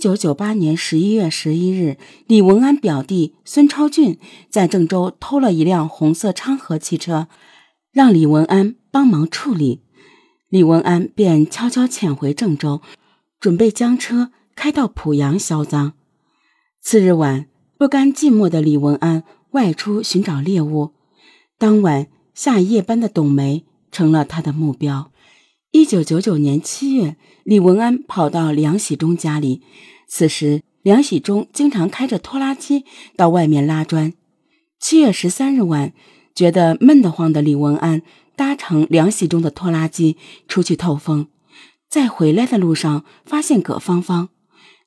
九九八年十一月十一日，李文安表弟孙超俊在郑州偷了一辆红色昌河汽车，让李文安帮忙处理。李文安便悄悄潜回郑州，准备将车开到濮阳销赃。次日晚，不甘寂寞的李文安外出寻找猎物。当晚下夜班的董梅成了他的目标。一九九九年七月，李文安跑到梁喜忠家里。此时，梁喜忠经常开着拖拉机到外面拉砖。七月十三日晚，觉得闷得慌的李文安搭乘梁喜忠的拖拉机出去透风，在回来的路上发现葛芳芳，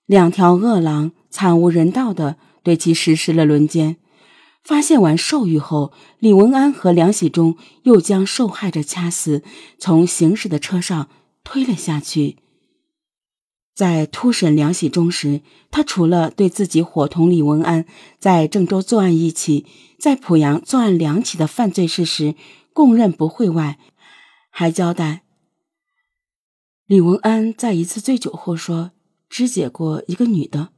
两条恶狼惨无人道的对其实施了轮奸。发现完兽欲后，李文安和梁喜忠又将受害者掐死，从行驶的车上推了下去。在突审梁喜忠时，他除了对自己伙同李文安在郑州作案一起，在濮阳作案两起的犯罪事实供认不讳外，还交代李文安在一次醉酒后说肢解过一个女的，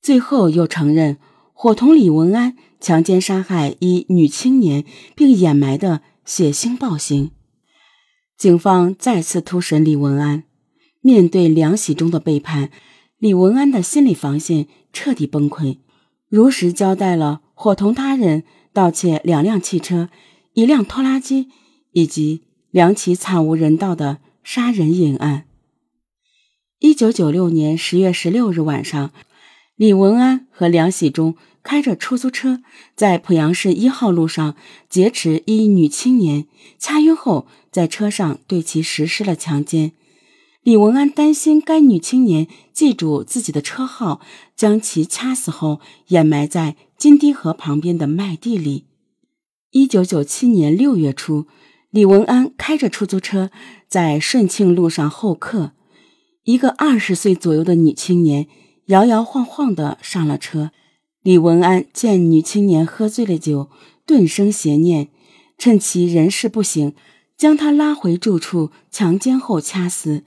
最后又承认伙同李文安。强奸杀害一女青年并掩埋的血腥暴行，警方再次突审李文安。面对梁喜忠的背叛，李文安的心理防线彻底崩溃，如实交代了伙同他人盗窃两辆汽车、一辆拖拉机以及两起惨无人道的杀人隐案。一九九六年十月十六日晚上，李文安和梁喜忠。开着出租车在濮阳市一号路上劫持一女青年，掐晕后在车上对其实施了强奸。李文安担心该女青年记住自己的车号，将其掐死后掩埋在金堤河旁边的麦地里。一九九七年六月初，李文安开着出租车在顺庆路上候客，一个二十岁左右的女青年摇摇晃晃地上了车。李文安见女青年喝醉了酒，顿生邪念，趁其人事不省，将她拉回住处强奸后掐死。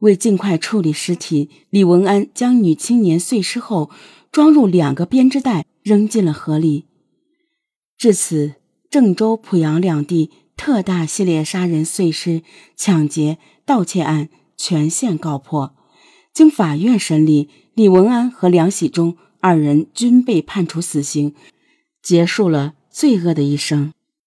为尽快处理尸体，李文安将女青年碎尸后装入两个编织袋，扔进了河里。至此，郑州、濮阳两地特大系列杀人、碎尸、抢劫、盗窃案全线告破。经法院审理，李文安和梁喜忠。二人均被判处死刑，结束了罪恶的一生。